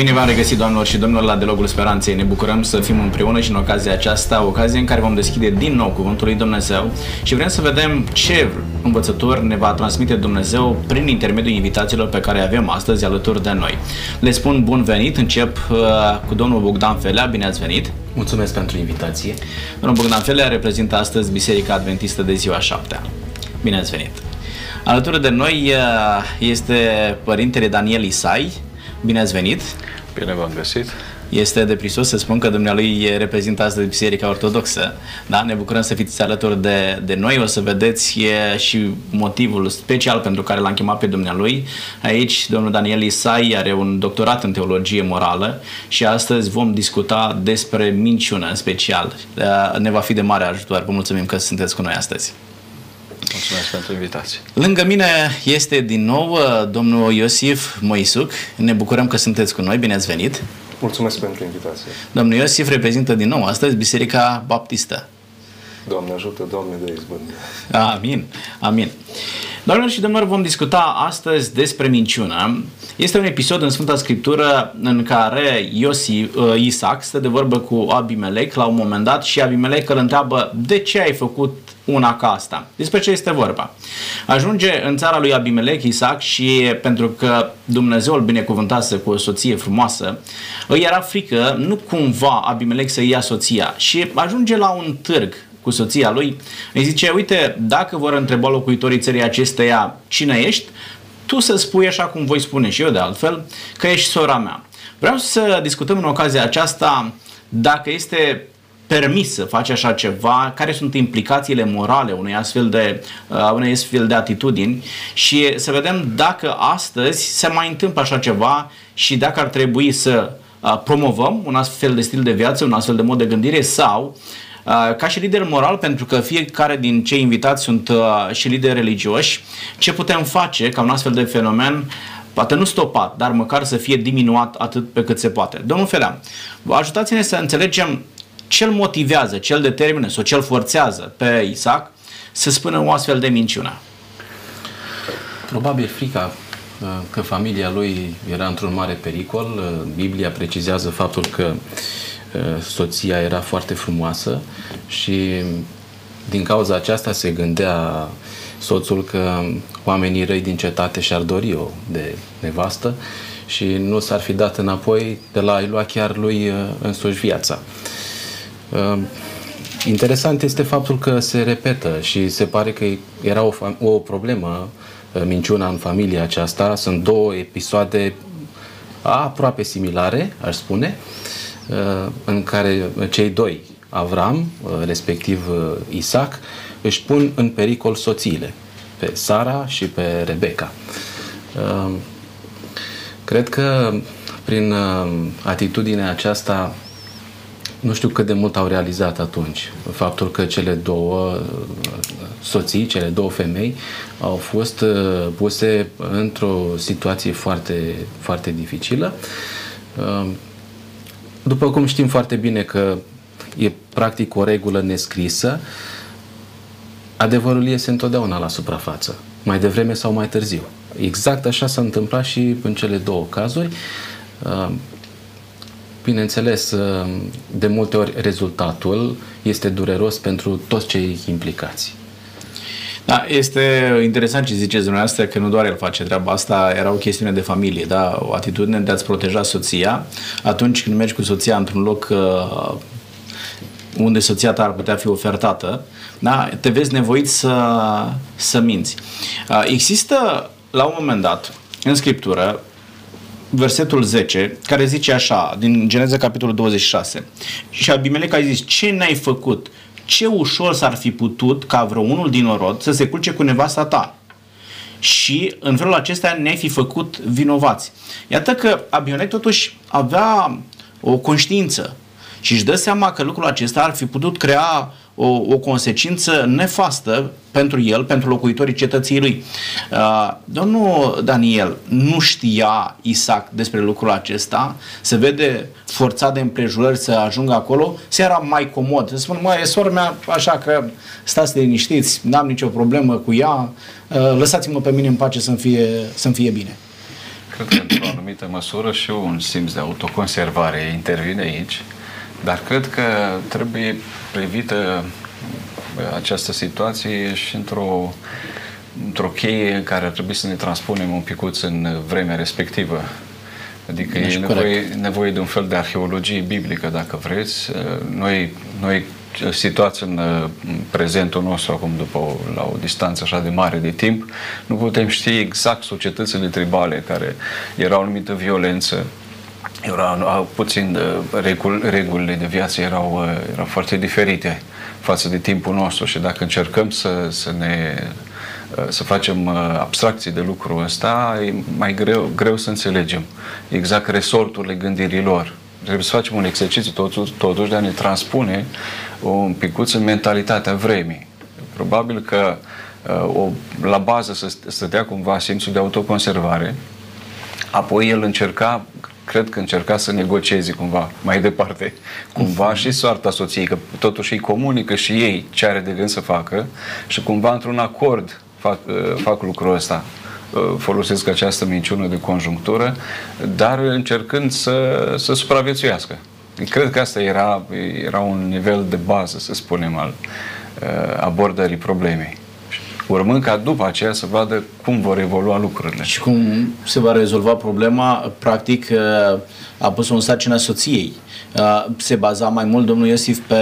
Bine v-am regăsit, doamnelor și domnilor, la Dialogul Speranței. Ne bucurăm să fim împreună și în ocazia aceasta, ocazie în care vom deschide din nou Cuvântul lui Dumnezeu și vrem să vedem ce învățători ne va transmite Dumnezeu prin intermediul invitațiilor pe care avem astăzi alături de noi. Le spun bun venit, încep uh, cu domnul Bogdan Felea, bine ați venit! Mulțumesc pentru invitație! Domnul Bogdan Felea reprezintă astăzi Biserica Adventistă de ziua 7 Bine ați venit! Alături de noi uh, este Părintele Daniel Isai, Bine ați venit! Bine v-am găsit! Este de prisos să spun că dumnealui reprezintă astăzi Biserica Ortodoxă. Da? Ne bucurăm să fiți alături de, de noi. O să vedeți și motivul special pentru care l-am chemat pe dumnealui. Aici, domnul Daniel Isai are un doctorat în teologie morală și astăzi vom discuta despre minciună în special. Ne va fi de mare ajutor. Vă mulțumim că sunteți cu noi astăzi. Mulțumesc pentru invitație. Lângă mine este din nou uh, domnul Iosif Moisuc. Ne bucurăm că sunteți cu noi. Bine ați venit! Mulțumesc pentru invitație. Domnul Iosif reprezintă din nou astăzi Biserica Baptistă. Doamne ajută, Doamne de izbândă. Amin, amin. Doamnelor și domnilor, vom discuta astăzi despre minciună. Este un episod în Sfânta Scriptură în care Iosif, uh, Isaac stă de vorbă cu Abimelec la un moment dat și Abimelec îl întreabă de ce ai făcut una ca asta. Despre ce este vorba? Ajunge în țara lui Abimelec, Isaac și pentru că Dumnezeu îl binecuvântase cu o soție frumoasă, îi era frică nu cumva Abimelec să ia soția și ajunge la un târg cu soția lui, îi zice, uite, dacă vor întreba locuitorii țării acesteia cine ești, tu să spui așa cum voi spune și eu de altfel, că ești sora mea. Vreau să discutăm în ocazia aceasta dacă este permis să faci așa ceva, care sunt implicațiile morale unei astfel de, uh, unei astfel de atitudini și să vedem dacă astăzi se mai întâmplă așa ceva și dacă ar trebui să uh, promovăm un astfel de stil de viață, un astfel de mod de gândire sau uh, ca și lider moral, pentru că fiecare din cei invitați sunt și lideri religioși, ce putem face ca un astfel de fenomen poate nu stopat, dar măcar să fie diminuat atât pe cât se poate. Domnul Felea, ajutați-ne să înțelegem ce îl motivează, ce îl determină sau ce îl forțează pe Isaac să spună o astfel de minciună? Probabil frica uh, că familia lui era într-un mare pericol. Uh, Biblia precizează faptul că uh, soția era foarte frumoasă și din cauza aceasta se gândea soțul că oamenii răi din cetate și-ar dori o de nevastă și nu s-ar fi dat înapoi de la a-i lua chiar lui însuși viața. Ehm, interesant este faptul că se repetă și se pare că era o, o problemă eh, minciuna în familia aceasta. Sunt două episoade aproape similare, aș spune, eh, în care cei doi, Avram, eh, respectiv Isaac, își pun în pericol soțiile, pe Sara și pe Rebecca. Ehm, cred că prin atitudinea aceasta nu știu cât de mult au realizat atunci faptul că cele două soții, cele două femei au fost uh, puse într-o situație foarte, foarte dificilă. Uh, după cum știm foarte bine că e practic o regulă nescrisă, adevărul iese întotdeauna la suprafață, mai devreme sau mai târziu. Exact așa s-a întâmplat și în cele două cazuri. Uh, Bineînțeles, ă, de multe ori rezultatul este dureros pentru toți cei implicați. Da, este interesant ce ziceți dumneavoastră că nu doar el face treaba asta, era o chestiune de familie, da? o atitudine de a-ți proteja soția. Atunci când mergi cu soția într-un loc uh, unde soția ta ar putea fi ofertată, da? te vezi nevoit să, să minți. Uh, există, la un moment dat, în Scriptură, versetul 10, care zice așa, din Geneza capitolul 26. Și Abimelec a zis, ce n-ai făcut? Ce ușor s-ar fi putut ca vreo unul din orod să se culce cu nevasta ta? Și în felul acesta ne-ai fi făcut vinovați. Iată că Abimelec totuși avea o conștiință și își dă seama că lucrul acesta ar fi putut crea o, o consecință nefastă pentru el, pentru locuitorii cetății lui. Uh, domnul Daniel nu știa Isaac despre lucrul acesta, se vede forțat de împrejurări să ajungă acolo, se era mai comod. Se spune, mă, e sora mea, așa că stați liniștiți, n-am nicio problemă cu ea, uh, lăsați-mă pe mine în pace să-mi fie, să fie bine. cred că într-o anumită măsură și un simț de autoconservare intervine aici, dar cred că trebuie privită această situație și într-o într-o cheie care ar trebui să ne transpunem un picuț în vremea respectivă. Adică e nevoie, nevoie de un fel de arheologie biblică, dacă vreți. Noi, noi situați în prezentul nostru acum, după o, la o distanță așa de mare de timp, nu putem ști exact societățile tribale care erau numită violență, erau puțin de, regul, regulile de viață erau, erau foarte diferite față de timpul nostru și dacă încercăm să, să ne Uh, să facem uh, abstracții de lucrul ăsta, e mai greu, greu să înțelegem exact resorturile gândirilor. Trebuie să facem un exercițiu totuși, totuși de a ne transpune un picuț în mentalitatea vremii. Probabil că uh, o, la bază stătea cumva simțul de autoconservare, apoi el încerca cred că încerca să negocieze cumva mai departe, cumva și soarta soției, că totuși îi comunică și ei ce are de gând să facă și cumva într-un acord fac, uh, fac lucrul ăsta uh, folosesc această minciună de conjunctură, dar încercând să, să supraviețuiască. Cred că asta era, era un nivel de bază, să spunem, al uh, abordării problemei. Urmând ca după aceea să vadă cum vor evolua lucrurile. Și cum se va rezolva problema, practic a pus un sarcina soției. Se baza mai mult domnul Iosif pe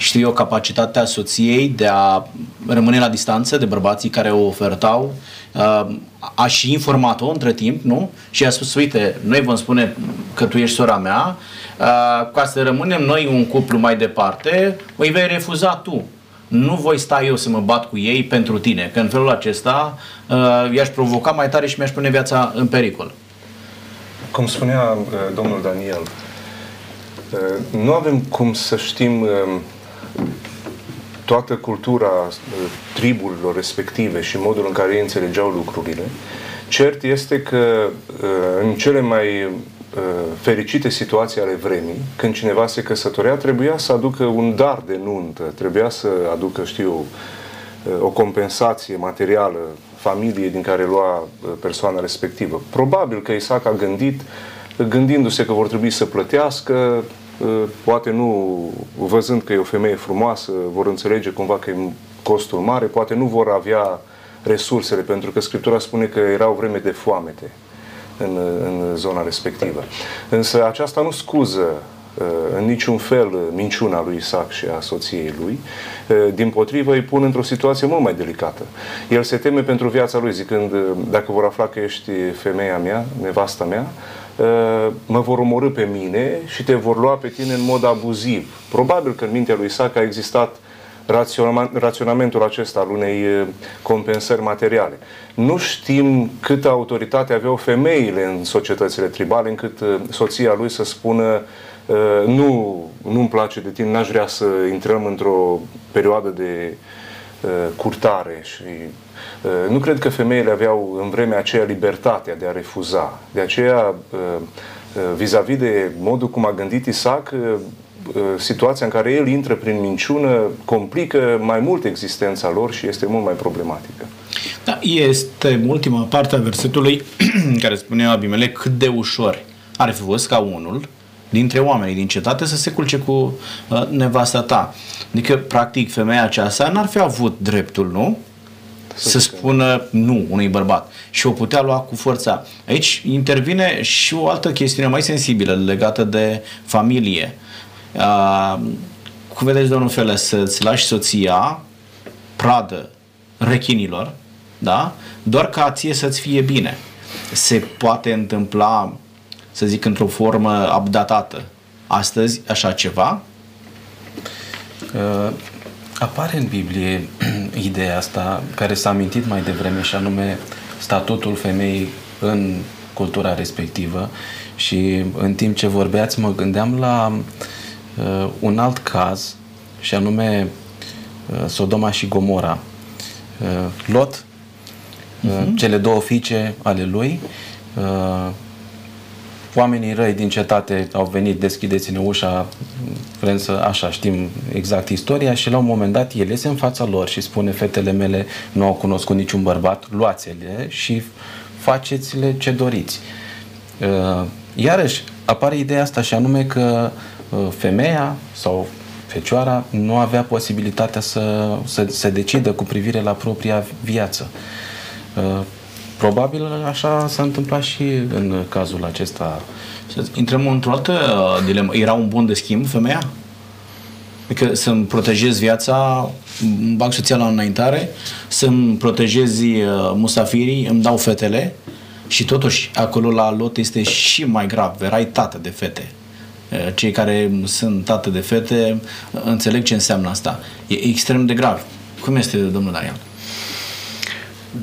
știu eu, capacitatea soției de a rămâne la distanță de bărbații care o ofertau, uh, a și informat-o între timp, nu? Și a spus, uite, noi vom spune că tu ești sora mea, uh, ca să rămânem noi un cuplu mai departe, o vei refuza tu. Nu voi sta eu să mă bat cu ei pentru tine, că în felul acesta uh, i-aș provoca mai tare și mi-aș pune viața în pericol. Cum spunea domnul Daniel, nu avem cum să știm toată cultura uh, triburilor respective și modul în care ei înțelegeau lucrurile, cert este că uh, în cele mai uh, fericite situații ale vremii, când cineva se căsătorea, trebuia să aducă un dar de nuntă, trebuia să aducă, știu, o compensație materială familiei din care lua persoana respectivă. Probabil că Isaac a gândit, gândindu-se că vor trebui să plătească, Uh, poate nu, văzând că e o femeie frumoasă, vor înțelege cumva că e costul mare, poate nu vor avea resursele, pentru că Scriptura spune că era o vreme de foamete în, în zona respectivă. Însă aceasta nu scuză uh, în niciun fel minciuna lui Isaac și a soției lui. Uh, din potrivă îi pun într-o situație mult mai delicată. El se teme pentru viața lui, zicând, dacă vor afla că ești femeia mea, nevasta mea, Uh, mă vor omorâ pe mine și te vor lua pe tine în mod abuziv. Probabil că în mintea lui Isaac a existat raționamentul acesta al unei uh, compensări materiale. Nu știm câtă autoritate aveau femeile în societățile tribale, încât uh, soția lui să spună nu, nu-mi place de tine, n-aș vrea să intrăm într-o perioadă de curtare și Uh, nu cred că femeile aveau în vremea aceea libertatea de a refuza. De aceea, uh, uh, vis-a-vis de modul cum a gândit Isaac, situația în care el intră prin minciună complică mai mult existența lor și este mult mai problematică. Da, este ultima parte a versetului care spune Abimele cât de ușor ar fi fost ca unul dintre oamenii din cetate să se culce cu uh, nevasta ta. Adică, practic, femeia aceasta n-ar fi avut dreptul, nu? să spună nu unui bărbat și o putea lua cu forța. Aici intervine și o altă chestiune mai sensibilă legată de familie. Uh, cum vedeți, domnul Fele, să-ți lași soția pradă rechinilor, da? doar ca ție să-ți fie bine. Se poate întâmpla, să zic, într-o formă updatată astăzi așa ceva? Uh, Apare în Biblie ideea asta care s-a amintit mai devreme și anume statutul femeii în cultura respectivă și în timp ce vorbeați mă gândeam la uh, un alt caz și anume uh, Sodoma și Gomora. Uh, Lot, uh, uh-huh. cele două fiice ale lui, uh, oamenii răi din cetate au venit, deschideți-ne ușa, vrem să, așa, știm exact istoria și la un moment dat el iese în fața lor și spune fetele mele nu au cunoscut niciun bărbat, luați-le și faceți-le ce doriți. Uh, iarăși, apare ideea asta și anume că uh, femeia sau fecioara nu avea posibilitatea să, să se decidă cu privire la propria viață. Uh, probabil așa s-a întâmplat și în cazul acesta. Intrăm într-o altă dilemă. Era un bun de schimb femeia? Adică să-mi protejez viața, îmi bag soția la înaintare, să-mi protejezi musafirii, îmi dau fetele, și totuși, acolo la lot este și mai grav. Erai tată de fete. Cei care sunt tată de fete înțeleg ce înseamnă asta. E extrem de grav. Cum este, domnul Darian?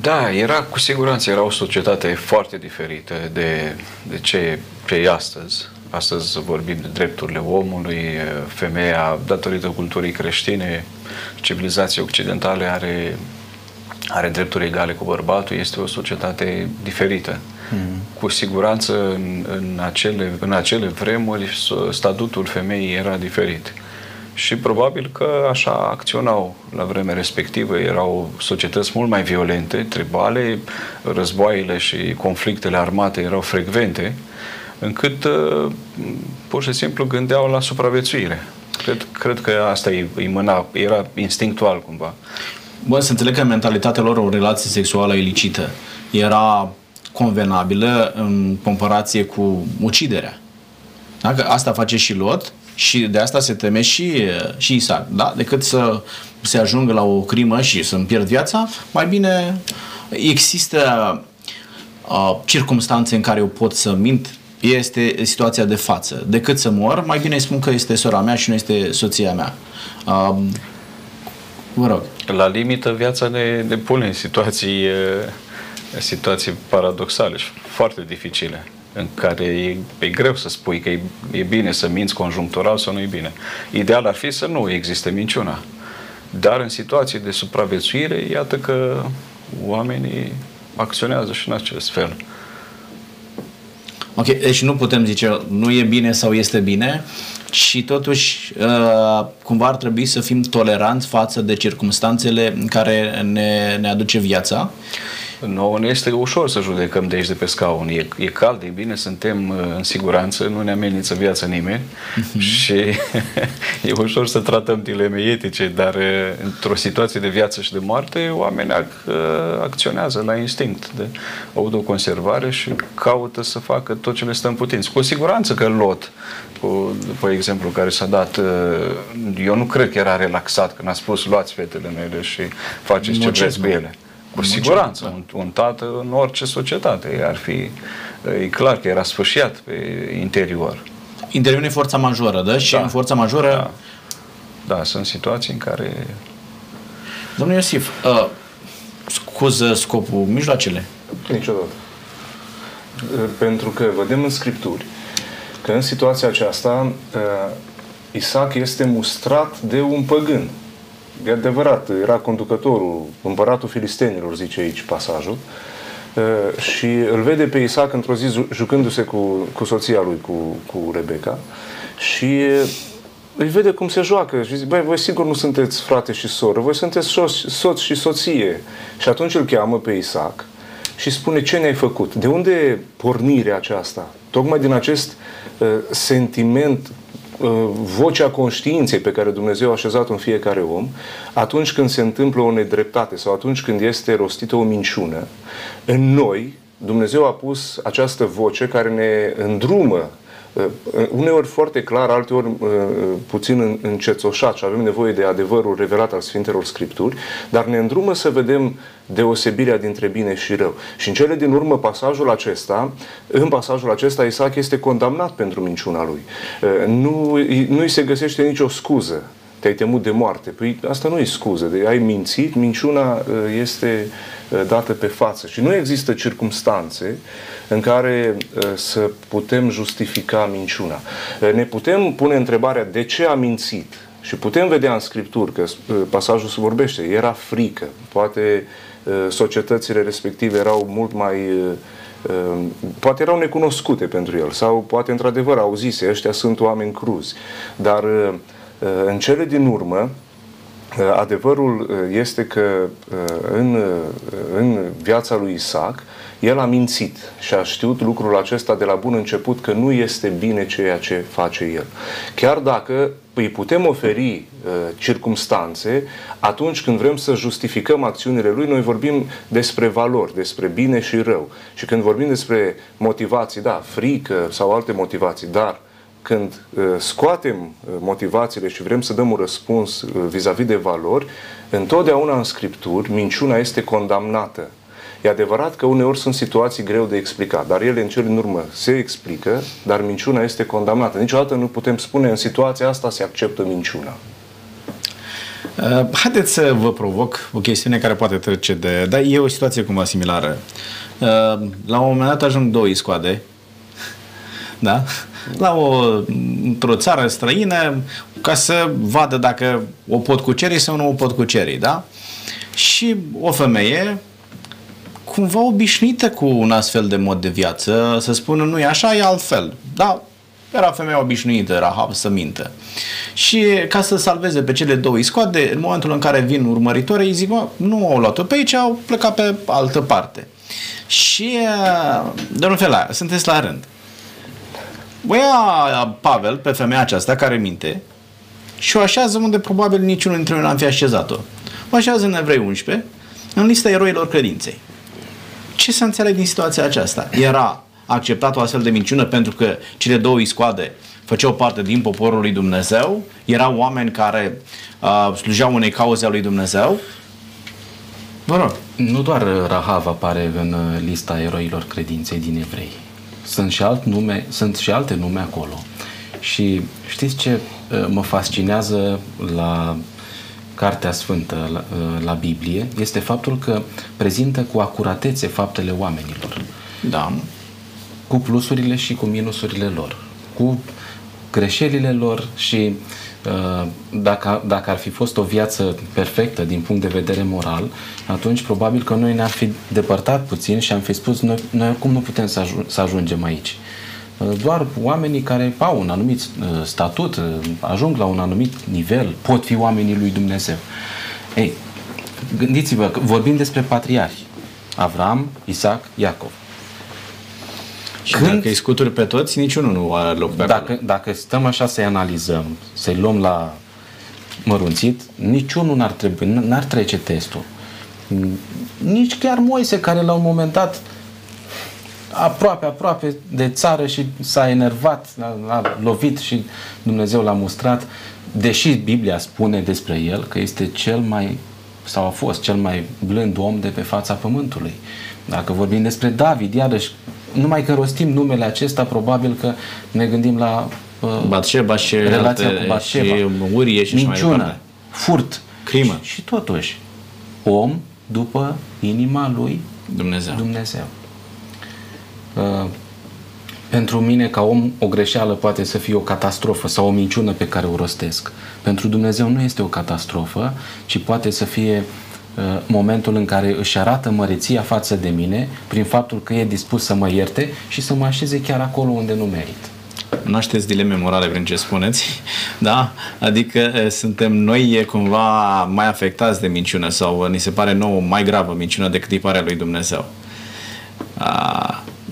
Da, era cu siguranță, era o societate foarte diferită de, de ce, ce e astăzi. Astăzi vorbim de drepturile omului, femeia, datorită culturii creștine, civilizația occidentale are are drepturi egale cu bărbatul, este o societate diferită. Mm. Cu siguranță în, în, acele, în acele vremuri statutul femeii era diferit. Și probabil că așa acționau la vremea respectivă. Erau societăți mult mai violente, tribale, războaiele și conflictele armate erau frecvente, încât uh, pur și simplu gândeau la supraviețuire. Cred, cred că asta îi, îi mâna, era instinctual cumva. Bă, să înțeleg că mentalitatea lor o relație sexuală ilicită era convenabilă în comparație cu uciderea. Dacă asta face și Lot și de asta se teme și, și Isaac, da? Decât să se ajungă la o crimă și să-mi pierd viața, mai bine există uh, circumstanțe în care eu pot să mint este situația de față. Decât să mor, mai bine spun că este sora mea și nu este soția mea. Uh, vă rog. La limită, viața ne, ne pune în situații, situații paradoxale și foarte dificile în care e, e greu să spui că e, e bine să minți conjunctural sau nu e bine. Ideal ar fi să nu existe minciuna. Dar în situații de supraviețuire, iată că oamenii acționează și în acest fel. Ok, deci nu putem zice nu e bine sau este bine, și totuși uh, cumva ar trebui să fim toleranți față de circumstanțele în care ne, ne aduce viața Nouă ne este ușor să judecăm de aici de pe scaun. E, e cald, e bine, suntem uh, în siguranță, nu ne amenință viața nimeni uh-huh. și e ușor să tratăm dileme etice, dar uh, într-o situație de viață și de moarte, oamenii ac- uh, acționează la instinct de autoconservare și caută să facă tot ce le stă în putință. Cu siguranță că Lot, cu, după exemplu care s-a dat, eu nu cred că era relaxat când a spus luați fetele mele și faceți ce vreți cu ele. Cu siguranță, un, un tată în orice societate ar fi, e clar că era sfârșit pe interior. Intervine forța majoră, da? Și da. în forța majoră... Da. da, sunt situații în care... Domnul Iosif, uh, scuză scopul mijloacele? Niciodată. Pentru că vedem în Scripturi că în situația aceasta uh, Isaac este mustrat de un păgân e adevărat, era conducătorul, împăratul filistenilor, zice aici pasajul, și îl vede pe Isaac într-o zi jucându-se cu, cu soția lui, cu, cu Rebecca, și îi vede cum se joacă și zice, băi, voi sigur nu sunteți frate și soră, voi sunteți soț, soț și soție. Și atunci îl cheamă pe Isaac și spune ce ne-ai făcut. De unde pornirea aceasta? Tocmai din acest uh, sentiment Uh, vocea conștiinței pe care Dumnezeu a așezat în fiecare om, atunci când se întâmplă o nedreptate sau atunci când este rostită o minciună, în noi Dumnezeu a pus această voce care ne îndrumă Uh, uneori foarte clar, alteori uh, puțin încețoșat și avem nevoie de adevărul revelat al Sfintelor Scripturi, dar ne îndrumă să vedem deosebirea dintre bine și rău. Și în cele din urmă, pasajul acesta, în pasajul acesta, Isaac este condamnat pentru minciuna lui. Uh, nu, nu îi se găsește nicio scuză te-ai temut de moarte. Păi asta nu e scuză, de ai mințit, minciuna este dată pe față și nu există circumstanțe în care uh, să putem justifica minciuna. Uh, ne putem pune întrebarea de ce a mințit și putem vedea în Scripturi că uh, pasajul se vorbește, era frică, poate societățile respective erau mult mai poate erau necunoscute pentru el sau poate într-adevăr auzise, ăștia sunt oameni cruzi. Dar în cele din urmă, adevărul este că în, în viața lui Isaac El a mințit și a știut lucrul acesta de la bun început că nu este bine ceea ce face el. Chiar dacă îi putem oferi uh, circumstanțe, atunci când vrem să justificăm acțiunile lui, noi vorbim despre valori, despre bine și rău. Și când vorbim despre motivații, da, frică sau alte motivații, dar când uh, scoatem uh, motivațiile și vrem să dăm un răspuns uh, vis-a-vis de valori, întotdeauna în Scripturi minciuna este condamnată. E adevărat că uneori sunt situații greu de explicat, dar ele în cele din urmă se explică, dar minciuna este condamnată. Niciodată nu putem spune în situația asta se acceptă minciuna. Uh, haideți să vă provoc o chestiune care poate trece de... Dar e o situație cumva similară. Uh, la un moment dat ajung două iscoade, da? La o, într-o țară străină ca să vadă dacă o pot cuceri sau nu o pot cuceri, da? Și o femeie cumva obișnuită cu un astfel de mod de viață, să spună nu e așa, e altfel. Da, era femeia obișnuită, era să mintă. Și ca să salveze pe cele două iscoade, în momentul în care vin urmăritorii, îi zic, mă, nu au luat-o pe aici, au plecat pe altă parte. Și, domnul Fela, sunteți la rând. O ia Pavel pe femeia aceasta care minte și o așează unde probabil niciunul dintre noi n-am fi așezat-o. O așează în Evrei 11, în lista eroilor credinței. Ce să înțeleg din situația aceasta? Era acceptat o astfel de minciună pentru că cele două iscoade făceau parte din poporul lui Dumnezeu, erau oameni care uh, slujeau unei cauze a lui Dumnezeu. Vă rog. Nu doar Rahav apare în lista eroilor credinței din evrei. Sunt și, alt nume, sunt și alte nume acolo. Și știți ce uh, mă fascinează la Cartea Sfântă, la, uh, la Biblie, este faptul că prezintă cu acuratețe faptele oamenilor. Da. Cu plusurile și cu minusurile lor. Cu greșelile lor și uh, dacă, dacă ar fi fost o viață perfectă din punct de vedere moral, atunci probabil că noi ne-am fi depărtat puțin și am fi spus noi, noi oricum nu putem să, ajung, să ajungem aici. Uh, doar oamenii care au un anumit uh, statut, ajung la un anumit nivel, pot fi oamenii lui Dumnezeu. Ei, gândiți-vă că vorbim despre patriarhi. Avram, Isaac, Iacov. Și Când, dacă îi scuturi pe toți, niciunul nu are loc pe dacă, acolo. Dacă stăm așa să-i analizăm, să-i luăm la mărunțit, niciunul n-ar trebui, n-ar trece testul. Nici chiar Moise, care la un moment dat aproape, aproape de țară și s-a enervat, a, a lovit și Dumnezeu l-a mustrat, deși Biblia spune despre el că este cel mai, sau a fost cel mai blând om de pe fața pământului. Dacă vorbim despre David, iarăși numai că rostim numele acesta, probabil că ne gândim la uh, Batșeba și relația alte, cu Batșeba. Și Urie și Minciună, mai furt. Crimă. Și, și totuși, om după inima lui Dumnezeu. Dumnezeu. Uh, pentru mine, ca om, o greșeală poate să fie o catastrofă sau o minciună pe care o rostesc. Pentru Dumnezeu nu este o catastrofă, ci poate să fie Uh, momentul în care își arată măreția față de mine prin faptul că e dispus să mă ierte și să mă așeze chiar acolo unde nu merit. Nașteți dileme morale prin ce spuneți, da? Adică uh, suntem noi cumva mai afectați de minciună sau ni se pare nouă mai gravă minciună decât îi pare lui Dumnezeu.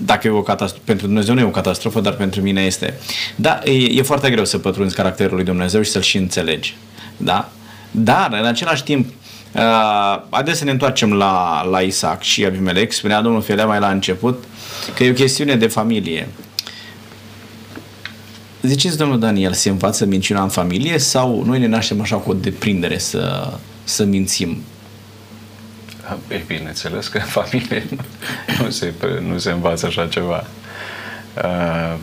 Dacă e o catastrofă, pentru Dumnezeu nu e o catastrofă, dar pentru mine este. Da, e, e foarte greu să pătrunzi caracterul lui Dumnezeu și să-l și înțelegi. Da? Dar, în același timp, Uh, haideți să ne întoarcem la, la Isaac și Abimelec. Spunea domnul Felea mai la început că e o chestiune de familie. Ziceți, domnul Daniel, se învață minciuna în familie sau noi ne naștem așa cu o deprindere să, să mințim? E bineînțeles că în familie nu se, nu se învață așa ceva. Uh,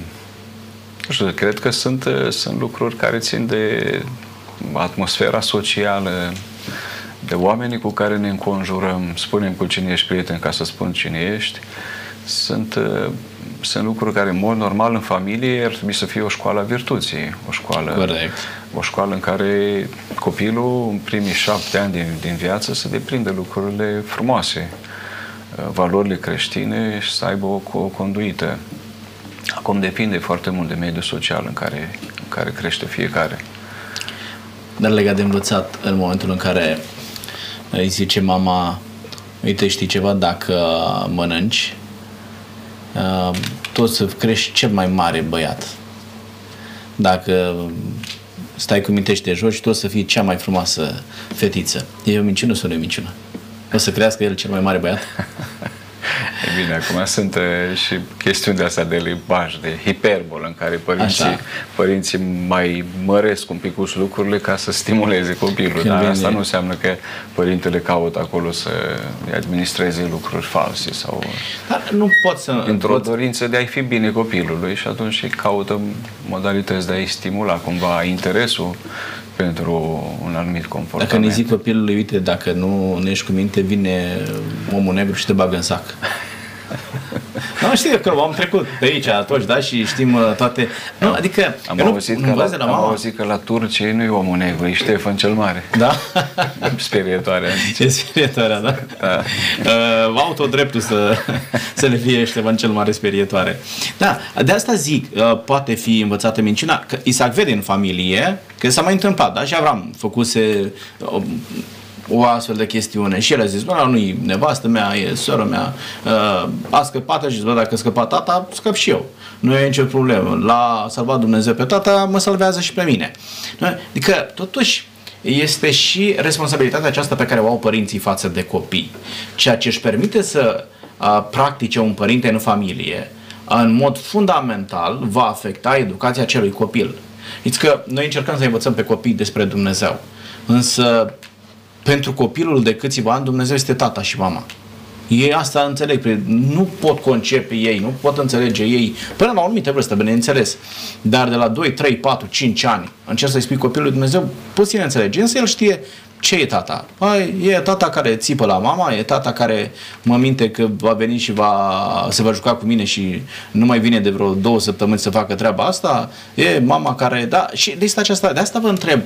nu știu, cred că sunt, sunt lucruri care țin de atmosfera socială, de oamenii cu care ne înconjurăm, spunem cu cine ești prieten ca să spun cine ești, sunt, uh, sunt lucruri care, în mod normal, în familie ar trebui să fie o școală a virtuții, o școală, Correct. o școală în care copilul, în primii șapte ani din, din viață, să deprinde lucrurile frumoase, uh, valorile creștine și să aibă o, o conduită. Acum depinde foarte mult de mediul social în care, în care crește fiecare. Dar legat de învățat, în momentul în care îi zice mama, uite, știi ceva, dacă mănânci, uh, tot să crești cel mai mare băiat. Dacă stai cu minte și te joci, tu o să fii cea mai frumoasă fetiță. E o minciună sau nu e o minciună? O să crească el cel mai mare băiat? E bine, acum sunt uh, și chestiuni de astea de limbaj, de hiperbol, în care părinții, Așa. părinții mai măresc un pic lucrurile ca să stimuleze copilul. Când Dar vine... asta nu înseamnă că părintele caută acolo să administreze lucruri false sau... Dar nu pot să... Într-o pot... dorință de a-i fi bine copilului și atunci caută modalități de a-i stimula cumva interesul pentru un anumit comportament. Dacă ne zic copilului, uite, dacă nu ne ești cu minte, vine omul negru și te bagă în sac. nu știu că am trecut pe aici atunci, da, și știm uh, toate. Nu, adică am auzit, nu, că la, la am auzit că la turcii nu e omul negru, e Ștefan cel Mare. Da? Sperietoare. Ce sperietoare, da? da. Uh, au dreptul să, să le fie Ștefan cel Mare sperietoare. Da, de asta zic, uh, poate fi învățată minciuna, că Isaac vede în familie că s-a mai întâmplat, da? Și Avram făcuse uh, o astfel de chestiune. Și el a zis, bă, nu-i nevastă mea, e sora mea, uh, a scăpat, a zis, bă, dacă a scăpat tata, scăp și eu. Nu e nicio problemă. L-a salvat Dumnezeu pe tata, mă salvează și pe mine. Adică, totuși, este și responsabilitatea aceasta pe care o au părinții față de copii. Ceea ce își permite să uh, practice un părinte în familie, în mod fundamental, va afecta educația acelui copil. Știți că noi încercăm să învățăm pe copii despre Dumnezeu. Însă pentru copilul de câțiva ani Dumnezeu este tata și mama. Ei asta înțeleg, nu pot concepe ei, nu pot înțelege ei, până la o anumită vârstă, bineînțeles. Dar de la 2, 3, 4, 5 ani, încerc să-i spui copilului Dumnezeu, puțin înțelege, însă el știe ce e tata? Păi, e tata care țipă la mama, e tata care mă minte că va veni și va, se va juca cu mine și nu mai vine de vreo două săptămâni să facă treaba asta, e mama care, da, și de asta, de asta vă întreb,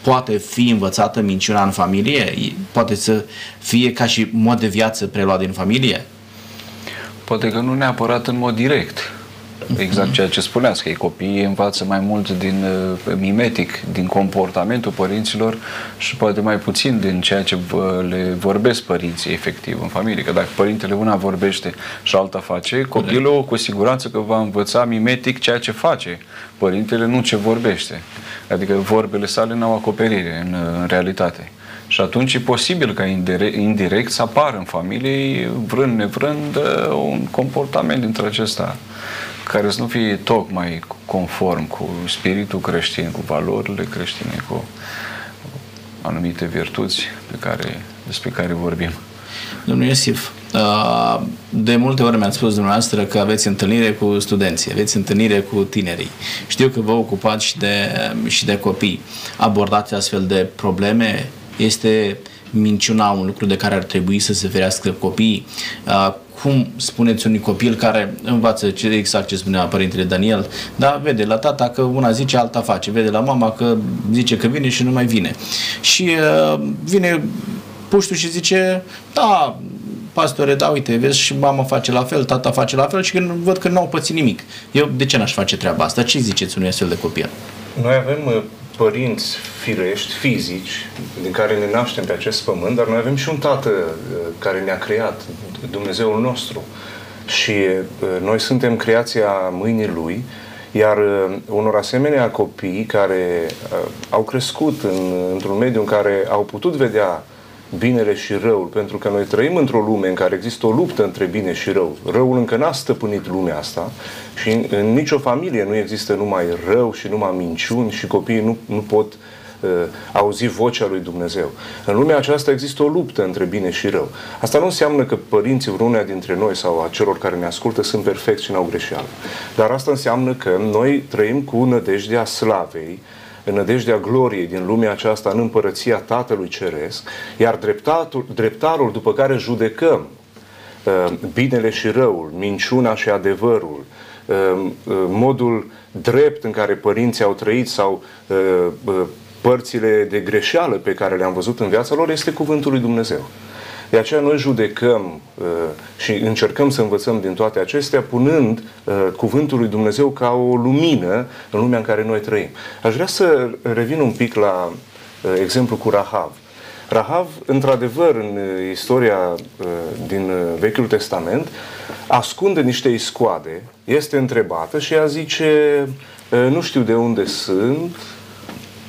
poate fi învățată minciuna în familie? Poate să fie ca și mod de viață preluat din familie? Poate că nu neapărat în mod direct. Exact ceea ce spuneați, că copiii învață mai mult din uh, mimetic, din comportamentul părinților și poate mai puțin din ceea ce le vorbesc părinții efectiv în familie. Că dacă părintele una vorbește și alta face, copilul cu siguranță că va învăța mimetic ceea ce face părintele, nu ce vorbește. Adică vorbele sale n-au acoperire în, în realitate. Și atunci e posibil ca indirect, indirect să apară în familie, vrând nevrând, uh, un comportament dintre acesta care să nu fie tocmai conform cu spiritul creștin, cu valorile creștine, cu anumite virtuți pe care, despre care vorbim. Domnul Iosif, uh, de multe ori mi-ați spus dumneavoastră că aveți întâlnire cu studenții, aveți întâlnire cu tinerii. Știu că vă ocupați și de, și de copii. Abordați astfel de probleme? Este minciuna un lucru de care ar trebui să se ferească copiii? Uh, cum spuneți unui copil care învață ce, exact ce spunea părintele Daniel, dar vede la tata că una zice, alta face, vede la mama că zice că vine și nu mai vine. Și uh, vine puștul și zice, da, pastore, da, uite, vezi și mama face la fel, tata face la fel și când văd că nu au pățit nimic. Eu de ce n-aș face treaba asta? Ce ziceți unui astfel de copil? Noi avem uh, părinți firești, fizici, din care ne naștem pe acest pământ, dar noi avem și un tată uh, care ne-a creat, Dumnezeul nostru. Și uh, noi suntem creația mâinii Lui, iar unor asemenea copii care au crescut în, într-un mediu în care au putut vedea binele și răul, pentru că noi trăim într-o lume în care există o luptă între bine și rău. Răul încă n-a stăpânit lumea asta și în, în nicio familie nu există numai rău și numai minciuni și copiii nu, nu pot uh, auzi vocea lui Dumnezeu. În lumea aceasta există o luptă între bine și rău. Asta nu înseamnă că părinții vreunea dintre noi sau a celor care ne ascultă sunt perfecți și n-au greșeală. Dar asta înseamnă că noi trăim cu nădejdea slavei, în nădejdea gloriei din lumea aceasta în împărăția Tatălui Ceresc, iar dreptatul, dreptarul după care judecăm uh, binele și răul, minciuna și adevărul, uh, uh, modul drept în care părinții au trăit sau părțile de greșeală pe care le-am văzut în viața lor este cuvântul lui Dumnezeu. De aceea noi judecăm uh, și încercăm să învățăm din toate acestea, punând uh, cuvântul lui Dumnezeu ca o lumină în lumea în care noi trăim. Aș vrea să revin un pic la uh, exemplu cu Rahav. Rahav, într-adevăr, în istoria din Vechiul Testament, ascunde niște iscoade, este întrebată și ea zice, nu știu de unde sunt,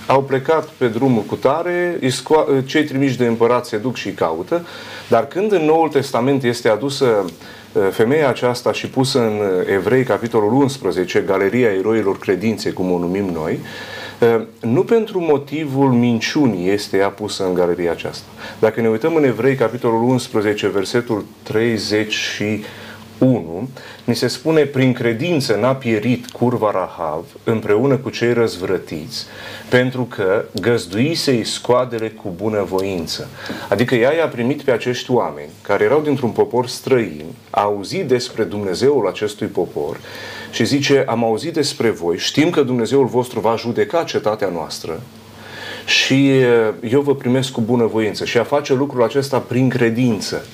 au plecat pe drumul cu tare, cei trimiși de împărat se duc și caută, dar când în Noul Testament este adusă femeia aceasta și pusă în Evrei, capitolul 11, Galeria Eroilor Credinței, cum o numim noi, nu pentru motivul minciunii este ea pusă în galeria aceasta. Dacă ne uităm în Evrei, capitolul 11, versetul 30 și 1, ni se spune, prin credință n-a pierit curva Rahav împreună cu cei răzvrătiți, pentru că găzduise scoadele cu bunăvoință. Adică ea i-a primit pe acești oameni, care erau dintr-un popor străin, a auzit despre Dumnezeul acestui popor și zice, am auzit despre voi, știm că Dumnezeul vostru va judeca cetatea noastră, și eu vă primesc cu bunăvoință. Și a face lucrul acesta prin credință.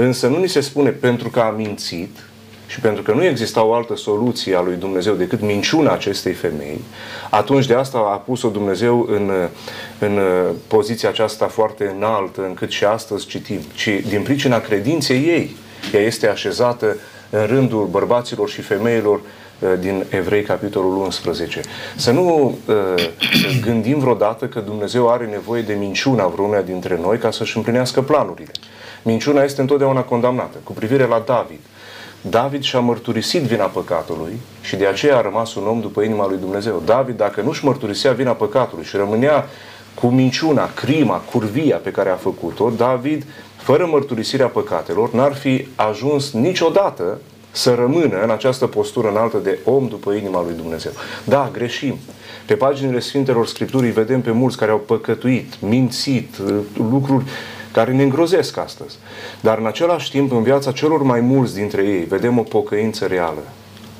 Însă nu ni se spune pentru că a mințit și pentru că nu exista o altă soluție a lui Dumnezeu decât minciuna acestei femei, atunci de asta a pus-o Dumnezeu în, în poziția aceasta foarte înaltă, încât și astăzi citim, ci din pricina credinței ei, ea este așezată în rândul bărbaților și femeilor uh, din Evrei, capitolul 11. Să nu uh, gândim vreodată că Dumnezeu are nevoie de minciuna vreunea dintre noi ca să-și împlinească planurile. Minciuna este întotdeauna condamnată. Cu privire la David, David și-a mărturisit vina păcatului și de aceea a rămas un om după inima lui Dumnezeu. David, dacă nu-și mărturisea vina păcatului și rămânea cu minciuna, crima, curvia pe care a făcut-o, David, fără mărturisirea păcatelor, n-ar fi ajuns niciodată să rămână în această postură înaltă de om după inima lui Dumnezeu. Da, greșim. Pe paginile Sfintelor Scripturii vedem pe mulți care au păcătuit, mințit, lucruri care ne îngrozesc astăzi. Dar în același timp, în viața celor mai mulți dintre ei, vedem o pocăință reală.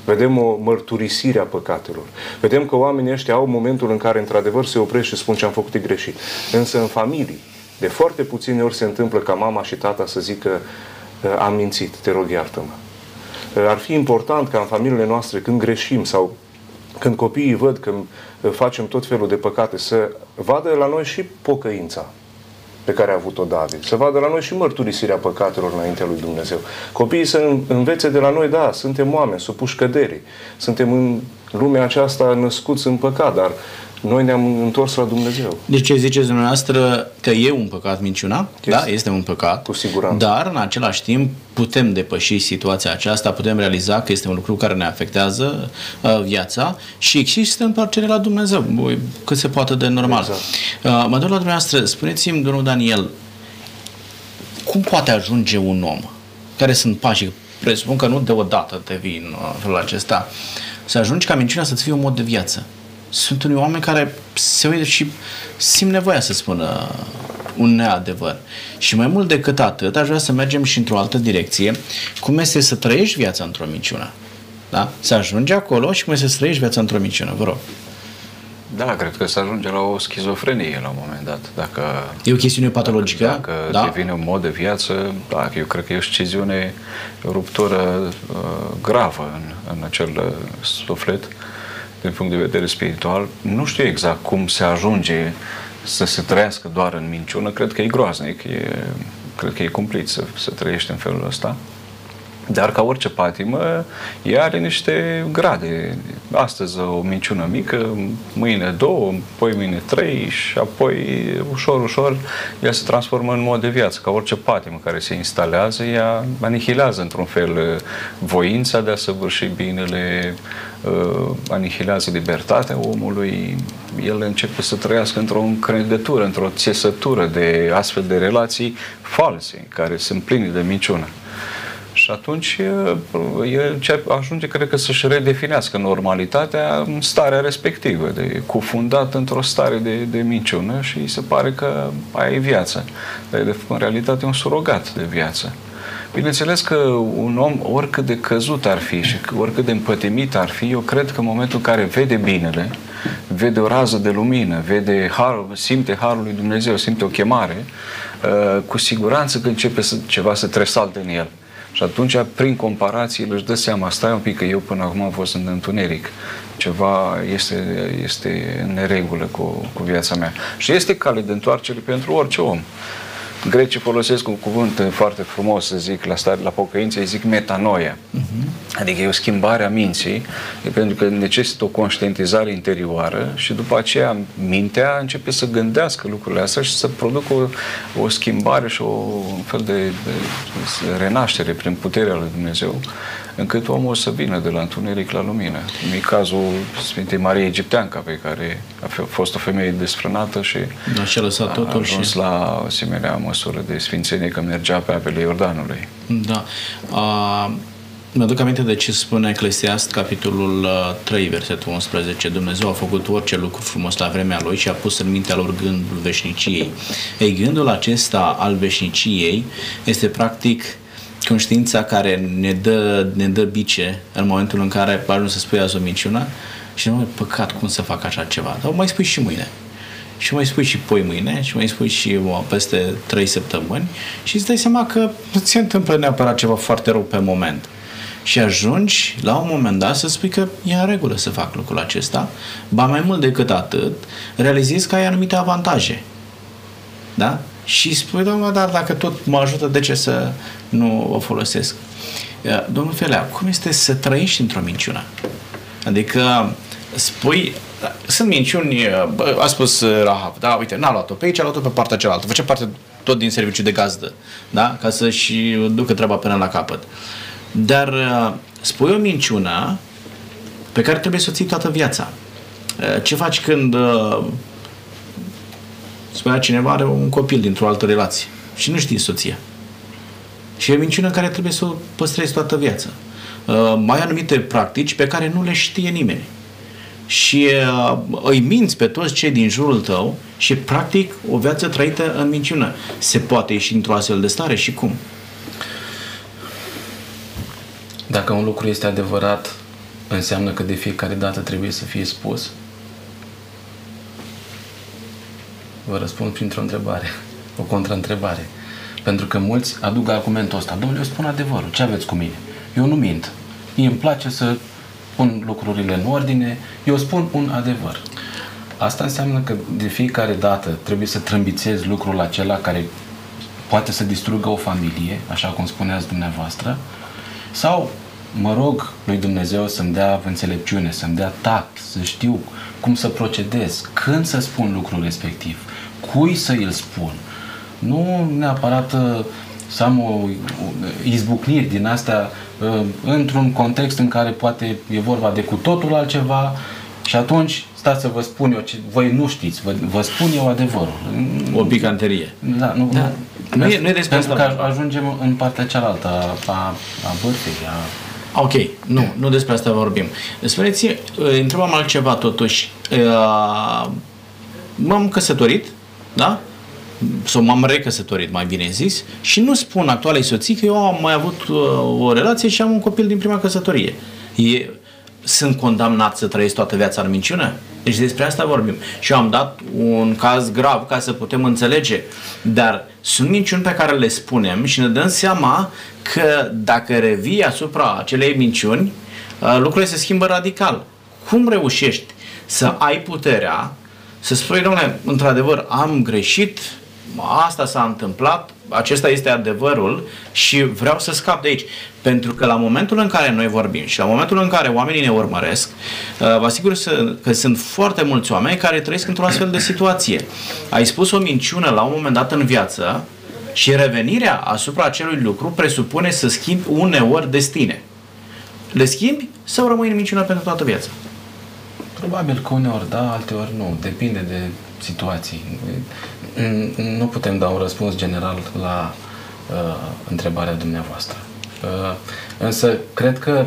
Vedem o mărturisire a păcatelor. Vedem că oamenii ăștia au momentul în care într-adevăr se opresc și spun ce am făcut e greșit. Însă în familii, de foarte puține ori se întâmplă ca mama și tata să zică am mințit, te rog iartă-mă. Ar fi important ca în familiile noastre, când greșim sau când copiii văd că facem tot felul de păcate, să vadă la noi și pocăința pe care a avut-o David. Să vadă la noi și mărturisirea păcatelor înaintea lui Dumnezeu. Copiii să învețe de la noi, da, suntem oameni, supuși căderii. Suntem în lumea aceasta născuți în păcat, dar noi ne-am întors la Dumnezeu. Deci ce ziceți dumneavoastră că e un păcat minciuna? Este. Da, este un păcat. Cu siguranță. Dar, în același timp, putem depăși situația aceasta, putem realiza că este un lucru care ne afectează uh, viața și există întoarcere la Dumnezeu, cât se poate de normal. Exact. Uh, mă duc la dumneavoastră, spuneți-mi, domnul Daniel, cum poate ajunge un om? Care sunt pașii? Presupun că nu deodată te vin în felul acesta. Să ajungi ca minciuna să-ți fie un mod de viață sunt unii oameni care se uită și simt nevoia să spună un neadevăr. Și mai mult decât atât, aș vrea să mergem și într-o altă direcție. Cum este să trăiești viața într-o minciună? Da? Să ajungi acolo și cum este să trăiești viața într-o minciună. Vă rog. Da, cred că se ajunge la o schizofrenie la un moment dat. Dacă, e o chestiune patologică? Dacă, dacă da? devine un mod de viață, da, eu cred că e o sciziune, o ruptură uh, gravă în, în acel uh, suflet. Uh, din punct de vedere spiritual, nu știu exact cum se ajunge să se trăiască doar în minciună, cred că e groaznic, e, cred că e cumplit să, să trăiești în felul ăsta. Dar ca orice patimă, ea are niște grade. Astăzi o minciună mică, mâine două, apoi mâine trei și apoi ușor, ușor ea se transformă în mod de viață. Ca orice patimă care se instalează, ea anihilează într-un fel voința de a săvârși binele, uh, anihilează libertatea omului, el începe să trăiască într-o încredătură, într-o țesătură de astfel de relații false, care sunt pline de minciună. Și atunci el ajunge, cred că, să-și redefinească normalitatea în starea respectivă, de cufundat într-o stare de, de minciună și îi se pare că aia e viața. Dar de, în realitate e un surogat de viață. Bineînțeles că un om, oricât de căzut ar fi și oricât de împătimit ar fi, eu cred că în momentul în care vede binele, vede o rază de lumină, vede har, simte harul lui Dumnezeu, simte o chemare, uh, cu siguranță că începe să, ceva să tresalte în el. Și atunci, prin comparație, își dă seama, stai un pic, că eu până acum am fost în întuneric. Ceva este, este în neregulă cu, cu viața mea. Și este cale de întoarcere pentru orice om. Grecii folosesc un cuvânt foarte frumos, să zic, la, stare, la pocăință, îi zic metanoia. Uh-huh. Adică e o schimbare a minții, e pentru că necesită o conștientizare interioară și după aceea mintea începe să gândească lucrurile astea și să producă o, o schimbare și o, un fel de, de, de renaștere prin puterea lui Dumnezeu încât omul să vină de la întuneric la lumină. În cazul Sfintei Marie Egipteanca, pe care a fost o femeie desfrânată și da, și a, lăsat totul a ajuns și... la asemenea măsură de sfințenie că mergea pe apele Iordanului. Da. A, mi-aduc aminte de ce spune Eclesiast, capitolul 3, versetul 11. Dumnezeu a făcut orice lucru frumos la vremea Lui și a pus în mintea lor gândul veșniciei. Ei, gândul acesta al veșniciei este practic conștiința care ne dă, ne dă bice în momentul în care ajungi să spui azi o minciună și nu păcat cum să fac așa ceva. Dar mai spui și mâine. Și mai spui și poi mâine și mai spui și o, peste trei săptămâni și îți dai seama că nu se întâmplă neapărat ceva foarte rău pe moment. Și ajungi la un moment dat să spui că e în regulă să fac lucrul acesta, ba mai mult decât atât, realizezi că ai anumite avantaje. Da? Și spui, domnule, dar dacă tot mă ajută, de ce să nu o folosesc? Domnul Felea, cum este să trăiești într-o minciună? Adică spui, sunt minciuni, a spus Rahab, da, uite, n-a luat-o pe aici, a luat-o pe partea cealaltă, face parte tot din serviciu de gazdă, da, ca să-și ducă treaba până la capăt. Dar spui o minciună pe care trebuie să o ții toată viața. Ce faci când spunea cineva, are un copil dintr-o altă relație și nu știe soția. Și e o minciună care trebuie să o păstrezi toată viața. Uh, mai anumite practici pe care nu le știe nimeni. Și uh, îi minți pe toți cei din jurul tău și practic o viață trăită în minciună. Se poate ieși într-o astfel de stare și cum? Dacă un lucru este adevărat, înseamnă că de fiecare dată trebuie să fie spus? Vă răspund printr-o întrebare, o contraîntrebare. Pentru că mulți aduc argumentul ăsta. Domnule, eu spun adevărul. Ce aveți cu mine? Eu nu mint. Mie îmi place să pun lucrurile în ordine. Eu spun un adevăr. Asta înseamnă că de fiecare dată trebuie să trâmbițezi lucrul acela care poate să distrugă o familie, așa cum spuneați dumneavoastră, sau mă rog lui Dumnezeu să-mi dea înțelepciune, să-mi dea tact, să știu cum să procedez, când să spun lucrul respectiv, cui să îl spun. Nu neapărat uh, să am o, izbucniri din astea uh, într-un context în care poate e vorba de cu totul altceva și atunci stați să vă spun eu ce voi nu știți, vă, vă spun eu adevărul. O picanterie. Da, nu, da. Nu, e, nu e despre pentru că ajungem în partea cealaltă a, a, a bârfei, a Ok, nu, nu despre asta vorbim. Spuneți, întrebam altceva totuși. M-am căsătorit, da? Sau m-am recăsătorit, mai bine zis, și nu spun actualei soții că eu am mai avut o relație și am un copil din prima căsătorie. E, sunt condamnat să trăiesc toată viața în minciună? Deci despre asta vorbim. Și eu am dat un caz grav ca să putem înțelege. Dar sunt minciuni pe care le spunem și ne dăm seama că dacă revii asupra acelei minciuni, uh, lucrurile se schimbă radical. Cum reușești să ai puterea să spui, domnule, într-adevăr, am greșit, asta s-a întâmplat, acesta este adevărul și vreau să scap de aici. Pentru că la momentul în care noi vorbim și la momentul în care oamenii ne urmăresc, uh, vă asigur că sunt foarte mulți oameni care trăiesc într-o astfel de situație. Ai spus o minciună la un moment dat în viață și revenirea asupra acelui lucru presupune să schimbi uneori destine. Le schimbi sau rămâi în minciună pentru toată viața? Probabil că uneori da, alteori nu. Depinde de situații. Nu putem da un răspuns general la uh, întrebarea dumneavoastră. Uh, însă, cred că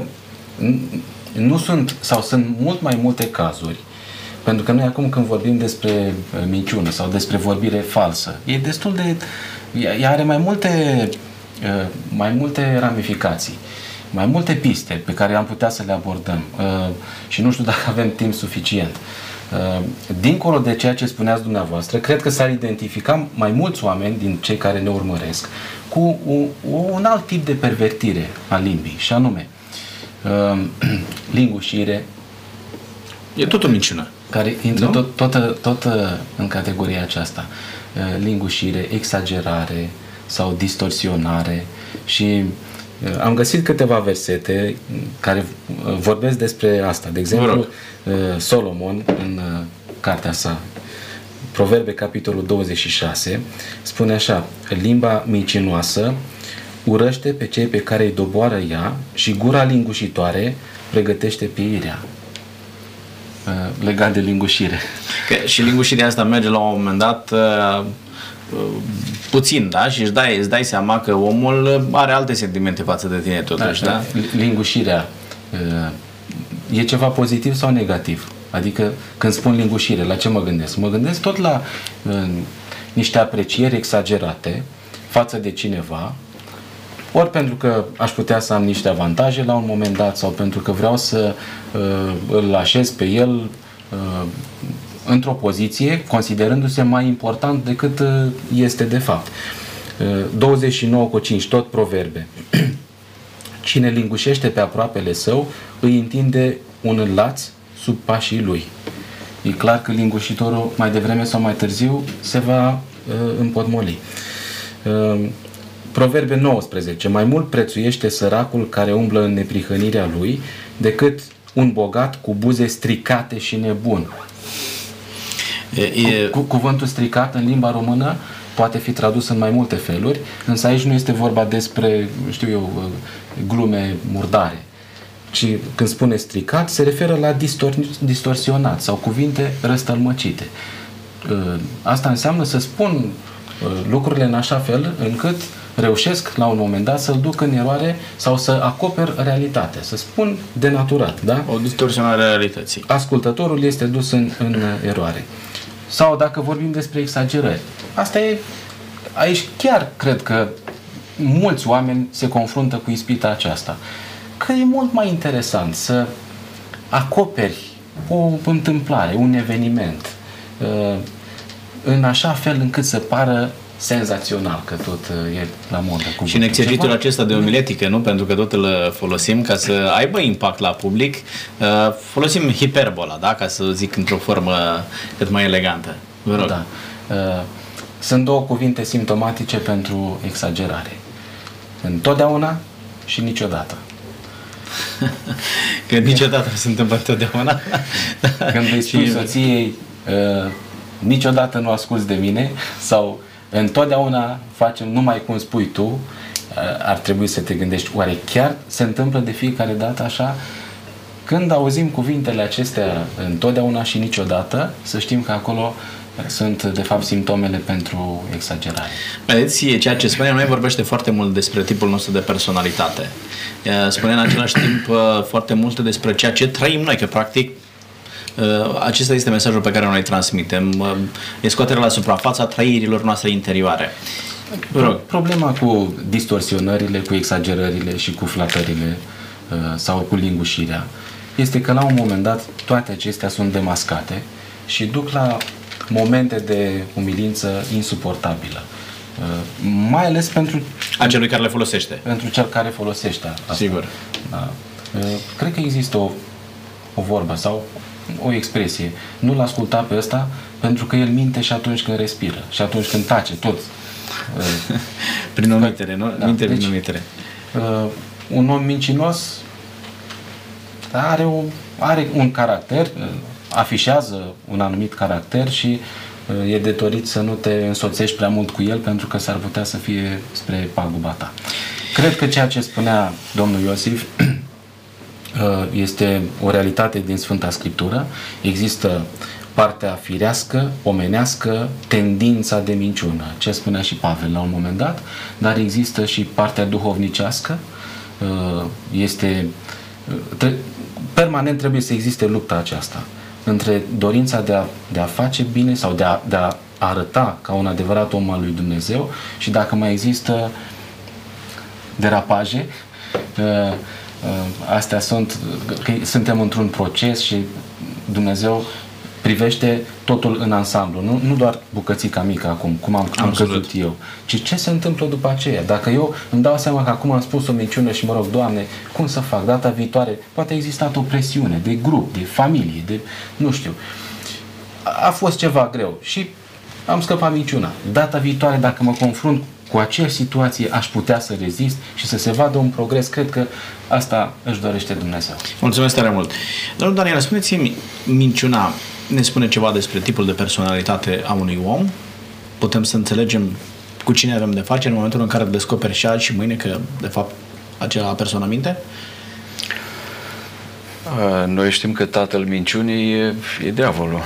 nu sunt, sau sunt mult mai multe cazuri, pentru că noi acum când vorbim despre uh, minciună sau despre vorbire falsă, e destul de... ea are mai multe, uh, mai multe ramificații mai multe piste pe care am putea să le abordăm uh, și nu știu dacă avem timp suficient. Uh, dincolo de ceea ce spuneați dumneavoastră, cred că s-ar identifica mai mulți oameni din cei care ne urmăresc cu un, un alt tip de pervertire a limbii, și anume uh, lingușire. E tot o minciună. Care intră tot, tot, tot în categoria aceasta. uh, lingușire, exagerare sau distorsionare și uh, am găsit câteva versete care uh, vorbesc despre asta. De exemplu, uh, Solomon în uh, cartea sa Proverbe, capitolul 26, spune așa, limba micinoasă urăște pe cei pe care îi doboară ea și gura lingușitoare pregătește pieirea. Uh, Legat de lingușire. Că și lingușirea asta merge la un moment dat uh, uh, puțin, da? Și își dai, îți dai seama că omul are alte sentimente față de tine totuși, da? Lingușirea uh, e ceva pozitiv sau negativ? Adică când spun lingușire, la ce mă gândesc? Mă gândesc tot la uh, niște aprecieri exagerate față de cineva, ori pentru că aș putea să am niște avantaje la un moment dat sau pentru că vreau să uh, îl așez pe el uh, într-o poziție considerându-se mai important decât uh, este de fapt. Uh, 29 cu 5, tot proverbe. Cine lingușește pe aproapele său, îi întinde un laț sub pașii lui. E clar că lingușitorul mai devreme sau mai târziu se va uh, împotmoli. Uh, Proverbe 19. Mai mult prețuiește săracul care umblă în neprihănirea lui decât un bogat cu buze stricate și nebun. E, e, Cu, cuvântul stricat în limba română poate fi tradus în mai multe feluri, însă aici nu este vorba despre, știu eu, glume murdare, ci când spune stricat se referă la distor- distorsionat sau cuvinte răstălmăcite. Uh, Asta înseamnă să spun uh, lucrurile în așa fel încât reușesc la un moment dat să-l duc în eroare sau să acoper realitatea, să spun denaturat, da? o distorsionare a realității. ascultătorul este dus în, în eroare. Sau dacă vorbim despre exagerări. Asta e, aici chiar cred că mulți oameni se confruntă cu ispita aceasta. Că e mult mai interesant să acoperi o întâmplare, un eveniment, uh, în așa fel încât să pară senzațional, că tot uh, e la modă. Și în cuvântul. exercițiul Ceva- acesta de omiletică, nu? Pentru că tot îl folosim ca să aibă impact la public, uh, folosim hiperbola, da? Ca să zic într-o formă cât mai elegantă. Vă rog. Da. Uh, Sunt două cuvinte simptomatice pentru exagerare. Întotdeauna și niciodată. Că niciodată nu se întâmplă întotdeauna. Când îi spui Și- soției uh, niciodată nu asculți de mine sau întotdeauna facem numai cum spui tu, uh, ar trebui să te gândești, oare chiar se întâmplă de fiecare dată așa? Când auzim cuvintele acestea întotdeauna și niciodată, să știm că acolo sunt de fapt simptomele pentru exagerare. Vedeți, ceea ce spune noi vorbește foarte mult despre tipul nostru de personalitate. Uh, Spune în același timp uh, foarte multe despre ceea ce trăim noi, că practic uh, acesta este mesajul pe care noi îl transmitem. Uh, E scoaterea la suprafața trăirilor noastre interioare. Vă rog. Problema cu distorsionările, cu exagerările și cu flatările uh, sau cu lingușirea este că la un moment dat toate acestea sunt demascate și duc la momente de umilință insuportabilă. Uh, Mai ales pentru, A celui care le folosește. pentru cel care folosește asta. Sigur. Da. Uh, Cred că există o, o vorbă sau o expresie. Nu-l asculta pe ăsta pentru că el minte și atunci când respiră și atunci când tace, tot. Uh, Prin omitere, nu? Da, Minte deci- prin omitere. uh, un om mincinos are, o, are un caracter, uh, afișează un anumit caracter și uh, e de dorit să nu te însoțești prea mult cu el pentru că s-ar putea să fie spre paguba ta. Cred că ceea ce spunea domnul Iosif uh, este o realitate din Sfânta Scriptură. Există partea firească, omenească, tendința de minciună, ce spunea și Pavel la un moment dat, dar există și partea duhovnicească, uh, este tre- permanent trebuie să existe lupta aceasta între dorința de a, de a face bine sau de a, de a arăta ca un adevărat om al lui Dumnezeu și dacă mai există derapaje, uh, uh, astea sunt, că suntem într-un proces și Dumnezeu privește totul în ansamblu, nu, nu doar bucățica mică acum, cum am, am Absolut. căzut eu, ci ce se întâmplă după aceea. Dacă eu îmi dau seama că acum am spus o minciună și mă rog, Doamne, cum să fac data viitoare? Poate a existat o presiune de grup, de familie, de nu știu. A, a fost ceva greu și am scăpat minciuna. Data viitoare, dacă mă confrunt cu aceeași situație, aș putea să rezist și să se vadă un progres. Cred că asta își dorește Dumnezeu. Mulțumesc tare mult. Domnul Daniel, spuneți-mi, minciuna ne spune ceva despre tipul de personalitate a unui om? Putem să înțelegem cu cine avem de face în momentul în care descoperi și azi și mâine că, de fapt, acela persoană minte? Noi știm că tatăl minciunii e, e diavolul.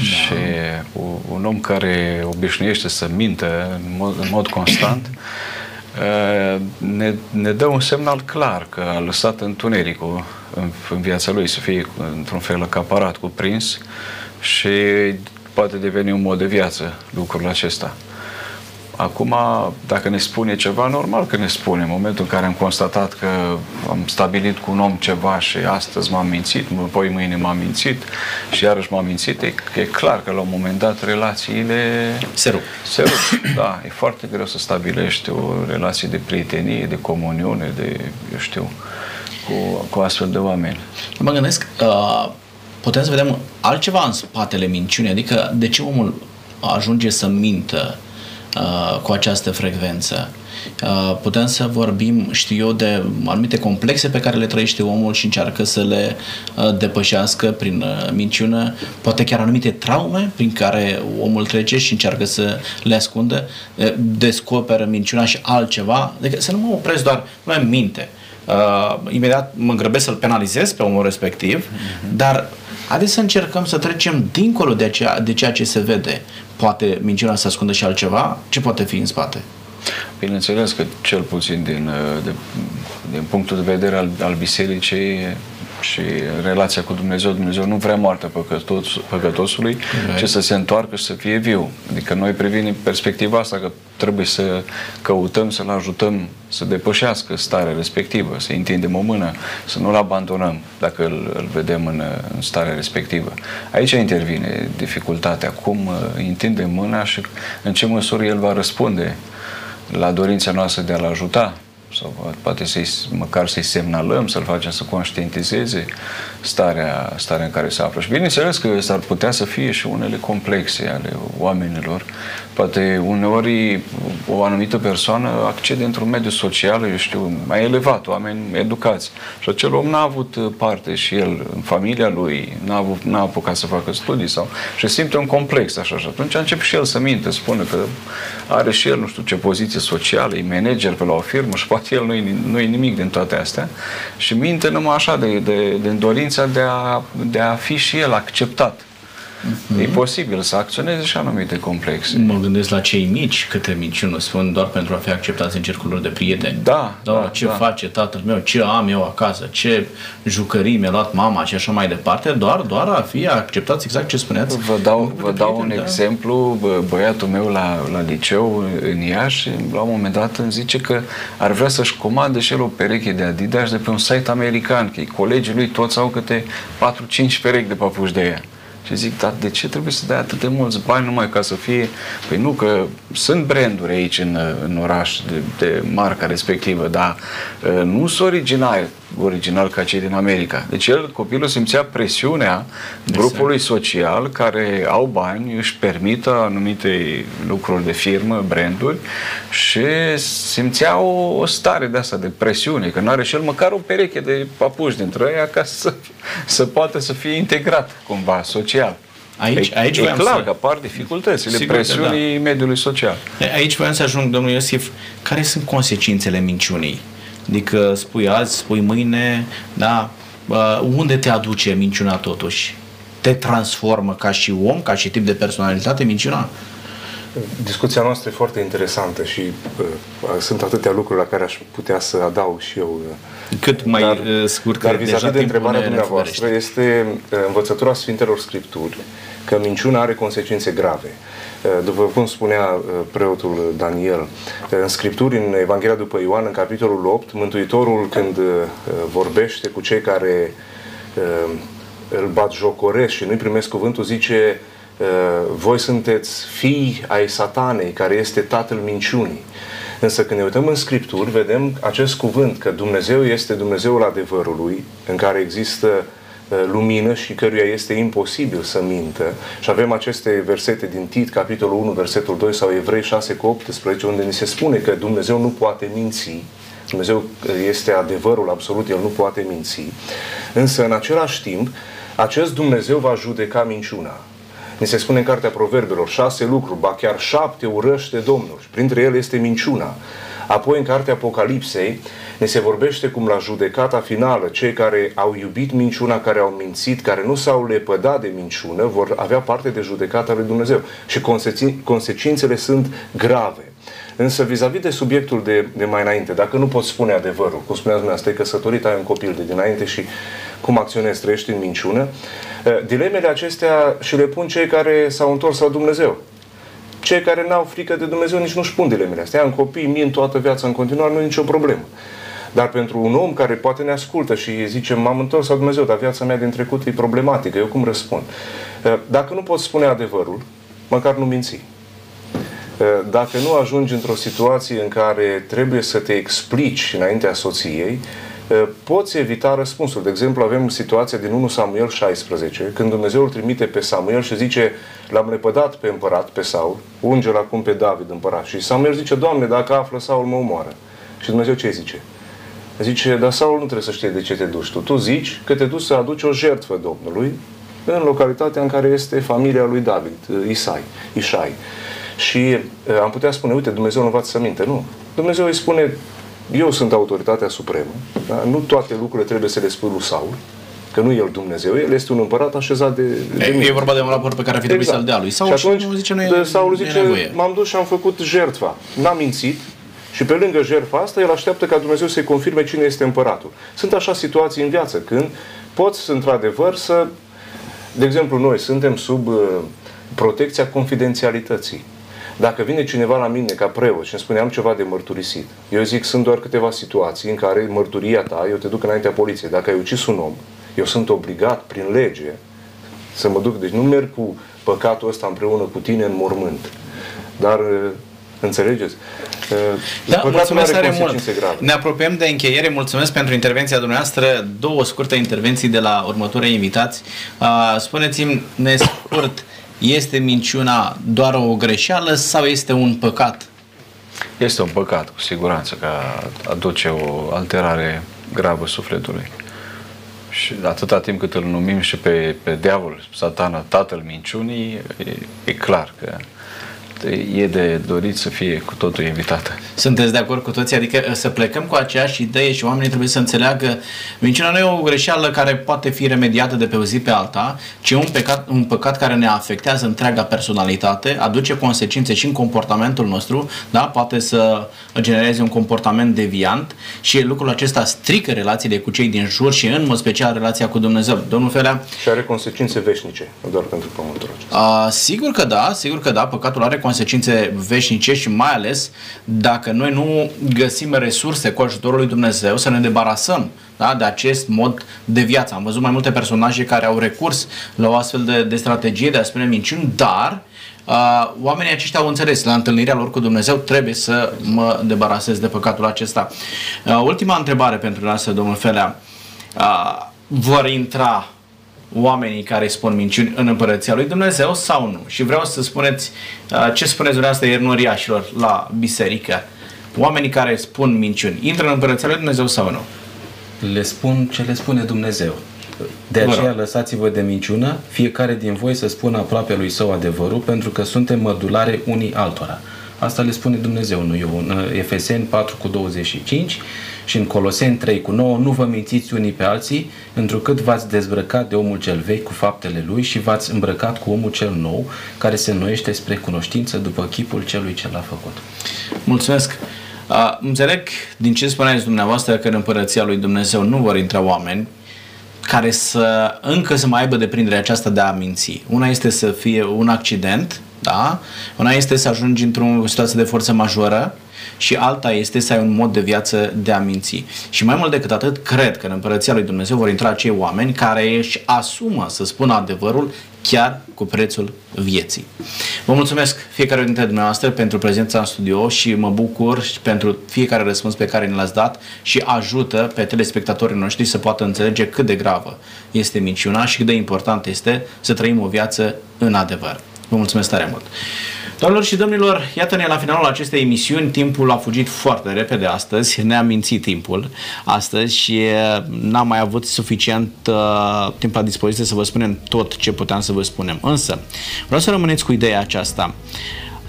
Da. Și un om care obișnuiește să mintă în mod, în mod constant ne, ne dă un semnal clar că a lăsat întunericul în, în viața lui să fie într-un fel acaparat, cuprins și poate deveni un mod de viață lucrul acesta. Acum, dacă ne spune ceva, normal că ne spune. În momentul în care am constatat că am stabilit cu un om ceva și astăzi m-am mințit, apoi mâine m-am mințit și iarăși m-am mințit, e, e clar că la un moment dat relațiile se rup. Se rup, da. E foarte greu să stabilești o relație de prietenie, de comuniune, de, eu știu, cu, cu astfel de oameni. Mă gândesc, uh, putem să vedem altceva în spatele minciunii, adică de ce omul ajunge să mintă Uh, cu această frecvență. Uh, putem să vorbim, știu eu, de anumite complexe pe care le trăiește omul și încearcă să le uh, depășească prin minciună, poate chiar anumite traume prin care omul trece și încearcă să le ascundă, descoperă minciuna și altceva, adică să nu mă opresc doar, nu mai minte. Uh, imediat mă grăbesc să-l penalizez pe omul respectiv, uh-huh. dar haideți să încercăm să trecem dincolo de, ceea, de ceea ce se vede poate minciuna să ascundă și altceva? Ce poate fi în spate? Bineînțeles că cel puțin din, de, din punctul de vedere al, al bisericii și relația cu Dumnezeu. Dumnezeu nu vrea moartea păcătos, păcătosului, right. ci să se întoarcă și să fie viu. Adică noi privim în perspectiva asta că trebuie să căutăm să-l ajutăm să depășească starea respectivă, să întindem o mână, să nu-l abandonăm dacă îl, îl vedem în, în starea respectivă. Aici intervine dificultatea, cum uh, întindem mâna și în ce măsură el va răspunde la dorința noastră de a-l ajuta sau poate să măcar să-i semnalăm, să-l facem să conștientizeze starea, starea în care se află. Și bineînțeles că s-ar putea să fie și unele complexe ale oamenilor. Poate uneori o anumită persoană accede într-un mediu social, eu știu, mai elevat, oameni educați. Și acel om n-a avut parte și el în familia lui, n-a, avut, n-a apucat să facă studii sau și simte un complex așa și atunci începe și el să minte, spune că are și el nu știu ce poziție socială, e manager pe la o firmă și poate el nu-i, nu-i nimic din toate astea și minte numai așa de, de, de dorința de a, de a fi și el acceptat. Mm-hmm. E posibil să acționeze și anumite complexe. Mă gândesc la cei mici, câte minciuni spun doar pentru a fi acceptați în cercul de prieteni. Da, da, da ce da. face tatăl meu, ce am eu acasă, ce jucării mi-a luat mama și așa mai departe, doar, doar a fi acceptați exact ce spuneați. Vă dau, vă dau un da. exemplu, băiatul meu la, la liceu în Iași, la un moment dat îmi zice că ar vrea să-și comande și el o pereche de Adidas de pe un site american, că colegii lui toți au câte 4-5 perechi de papuși de ea. Și zic, dar de ce trebuie să dai atât de mulți bani numai ca să fie... Păi nu, că sunt branduri aici în, în oraș de, de marca respectivă, dar uh, nu sunt originali original ca cei din America. Deci el, copilul, simțea presiunea grupului social care au bani, își permită anumite lucruri de firmă, branduri și simțea o, o stare de asta, de presiune, că nu are și el măcar o pereche de papuși dintre ei ca să, să poată să fie integrat cumva social. Aici, aici e clar să... că apar dificultățile, Sigur presiunii da. mediului social. Aici voiam să ajung, domnul Iosif, care sunt consecințele minciunii? Adică spui azi, spui mâine, da, unde te aduce minciuna totuși? Te transformă ca și om, ca și tip de personalitate minciuna? Discuția noastră e foarte interesantă și uh, sunt atâtea lucruri la care aș putea să adaug și eu. Uh, Cât mai dar, uh, scurt, dar vis-a-vis de întrebarea dumneavoastră, este uh, învățătura Sfintelor Scripturi că minciuna are consecințe grave. Eh, după cum spunea eh, preotul Daniel, eh, în Scripturi, în Evanghelia după Ioan, în capitolul 8, Mântuitorul când vorbește cu cei care îl bat jocoresc și nu-i primesc cuvântul, zice voi sunteți fii ai satanei, care este tatăl minciunii. Însă când ne uităm în Scripturi, vedem acest cuvânt, că Dumnezeu este Dumnezeul adevărului, în care există lumină și căruia este imposibil să mintă. Și avem aceste versete din Tit, capitolul 1, versetul 2 sau Evrei 6 cu 18, unde ni se spune că Dumnezeu nu poate minți, Dumnezeu este adevărul absolut, El nu poate minți. Însă, în același timp, acest Dumnezeu va judeca minciuna. Ni se spune în Cartea Proverbelor șase lucruri, ba chiar șapte urăște Domnul și printre ele este minciuna. Apoi în Cartea Apocalipsei ne se vorbește cum la judecata finală cei care au iubit minciuna, care au mințit, care nu s-au lepădat de minciună, vor avea parte de judecata lui Dumnezeu. Și consecințele sunt grave. Însă vis-a-vis de subiectul de, de mai înainte, dacă nu poți spune adevărul, cum spuneați dumneavoastră, că căsătorit, ai un copil de dinainte și cum acționezi, trăiești în minciună, eh, dilemele acestea și le pun cei care s-au întors la Dumnezeu. Cei care n-au frică de Dumnezeu nici nu-și pun dilemele astea. Am copii, mint toată viața în continuare, nu e nicio problemă. Dar pentru un om care poate ne ascultă și zice, m-am întors la Dumnezeu, dar viața mea din trecut e problematică, eu cum răspund? Eh, dacă nu poți spune adevărul, măcar nu minți. Eh, dacă nu ajungi într-o situație în care trebuie să te explici înaintea soției, eh, poți evita răspunsul. De exemplu, avem situația din 1 Samuel 16, când Dumnezeu îl trimite pe Samuel și zice, l-am lepădat pe împărat, pe Saul, unge-l acum pe David împărat. Și Samuel zice, Doamne, dacă află Saul, mă omoară. Și Dumnezeu ce zice? Zice, dar Saul nu trebuie să știe de ce te duci tu. Tu zici că te duci să aduci o jertfă Domnului în localitatea în care este familia lui David, Isai, Ișai. Și am putea spune, uite, Dumnezeu nu învață să minte. Nu. Dumnezeu îi spune, eu sunt autoritatea supremă, da? nu toate lucrurile trebuie să le spui lui Saul, că nu el Dumnezeu, el este un împărat așezat de, de e, e vorba de un raport pe care ar fi trebuit exact. să-l dea lui Saul și, atunci, și zice, nu e, Saul zice, m-am dus și am făcut jertfa, n-am mințit, și pe lângă jertfa asta, el așteaptă ca Dumnezeu să-i confirme cine este împăratul. Sunt așa situații în viață când poți, într-adevăr, să... De exemplu, noi suntem sub uh, protecția confidențialității. Dacă vine cineva la mine ca preot și îmi spune am ceva de mărturisit, eu zic sunt doar câteva situații în care mărturia ta, eu te duc înaintea poliției. Dacă ai ucis un om, eu sunt obligat prin lege să mă duc. Deci nu merg cu păcatul ăsta împreună cu tine în mormânt. Dar uh, Înțelegeți? Da, mulțumesc tare mult. Grave. Ne apropiem de încheiere. Mulțumesc pentru intervenția dumneavoastră. Două scurte intervenții de la următorii invitați. Spuneți-mi, ne scurt, este minciuna doar o greșeală sau este un păcat? Este un păcat, cu siguranță, că aduce o alterare gravă sufletului. Și atâta timp cât îl numim și pe, pe diavol, satana, tatăl minciunii, e, e clar că e de dorit să fie cu totul invitată. Sunteți de acord cu toții? Adică să plecăm cu aceeași idee și oamenii trebuie să înțeleagă minciuna nu e o greșeală care poate fi remediată de pe o zi pe alta, ci un păcat, un păcat care ne afectează întreaga personalitate, aduce consecințe și în comportamentul nostru, da? poate să genereze un comportament deviant și lucrul acesta strică relațiile cu cei din jur și în mod special relația cu Dumnezeu. Domnul Felea? Și are consecințe veșnice, nu doar pentru pământul acesta. A, sigur că da, sigur că da, păcatul are consecințe veșnice și mai ales dacă noi nu găsim resurse cu ajutorul lui Dumnezeu să ne debarasăm da, de acest mod de viață. Am văzut mai multe personaje care au recurs la o astfel de, de strategie de a spune minciuni, dar uh, oamenii aceștia au înțeles la întâlnirea lor cu Dumnezeu trebuie să mă debarasez de păcatul acesta. Uh, ultima întrebare pentru noastră, domnul Felea. Uh, vor intra oamenii care spun minciuni în împărăția lui Dumnezeu sau nu. Și vreau să spuneți uh, ce spuneți dumneavoastră iermuriașilor la biserică. Oamenii care spun minciuni, intră în împărăția lui Dumnezeu sau nu? Le spun ce le spune Dumnezeu. De aceea lăsați-vă de minciună, fiecare din voi să spună aproape lui său adevărul, pentru că suntem mădulare unii altora. Asta le spune Dumnezeu, nu eu. În uh, Efeseni 4 cu 25 și în Coloseni 3 cu 9, nu vă mințiți unii pe alții, întrucât v-ați dezbrăcat de omul cel vechi cu faptele lui și v-ați îmbrăcat cu omul cel nou, care se înnoiește spre cunoștință după chipul celui ce l-a făcut. Mulțumesc! Uh, înțeleg din ce spuneați dumneavoastră că în împărăția lui Dumnezeu nu vor intra oameni care să încă să mai aibă deprinderea aceasta de a minți. Una este să fie un accident, da? Una este să ajungi într-o situație de forță majoră și alta este să ai un mod de viață de a minți. Și mai mult decât atât, cred că în Împărăția lui Dumnezeu vor intra acei oameni care își asumă să spună adevărul chiar cu prețul vieții. Vă mulțumesc fiecare dintre dumneavoastră pentru prezența în studio și mă bucur pentru fiecare răspuns pe care ne l-ați dat și ajută pe telespectatorii noștri să poată înțelege cât de gravă este minciuna și cât de important este să trăim o viață în adevăr. Vă mulțumesc tare mult! Doamnelor și domnilor, iată-ne la finalul acestei emisiuni. Timpul a fugit foarte repede astăzi, ne-a mințit timpul astăzi și n-am mai avut suficient uh, timp la dispoziție să vă spunem tot ce puteam să vă spunem. Însă, vreau să rămâneți cu ideea aceasta.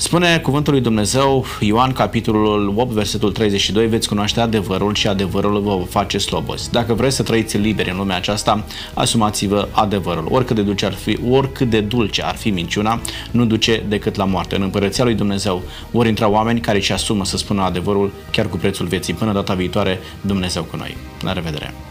Spune cuvântul lui Dumnezeu, Ioan, capitolul 8, versetul 32, veți cunoaște adevărul și adevărul vă face slobos. Dacă vreți să trăiți liberi în lumea aceasta, asumați-vă adevărul. Oricât de dulce ar fi, oricât de dulce ar fi minciuna, nu duce decât la moarte. În împărăția lui Dumnezeu vor intra oameni care își asumă să spună adevărul chiar cu prețul vieții. Până data viitoare, Dumnezeu cu noi. La revedere!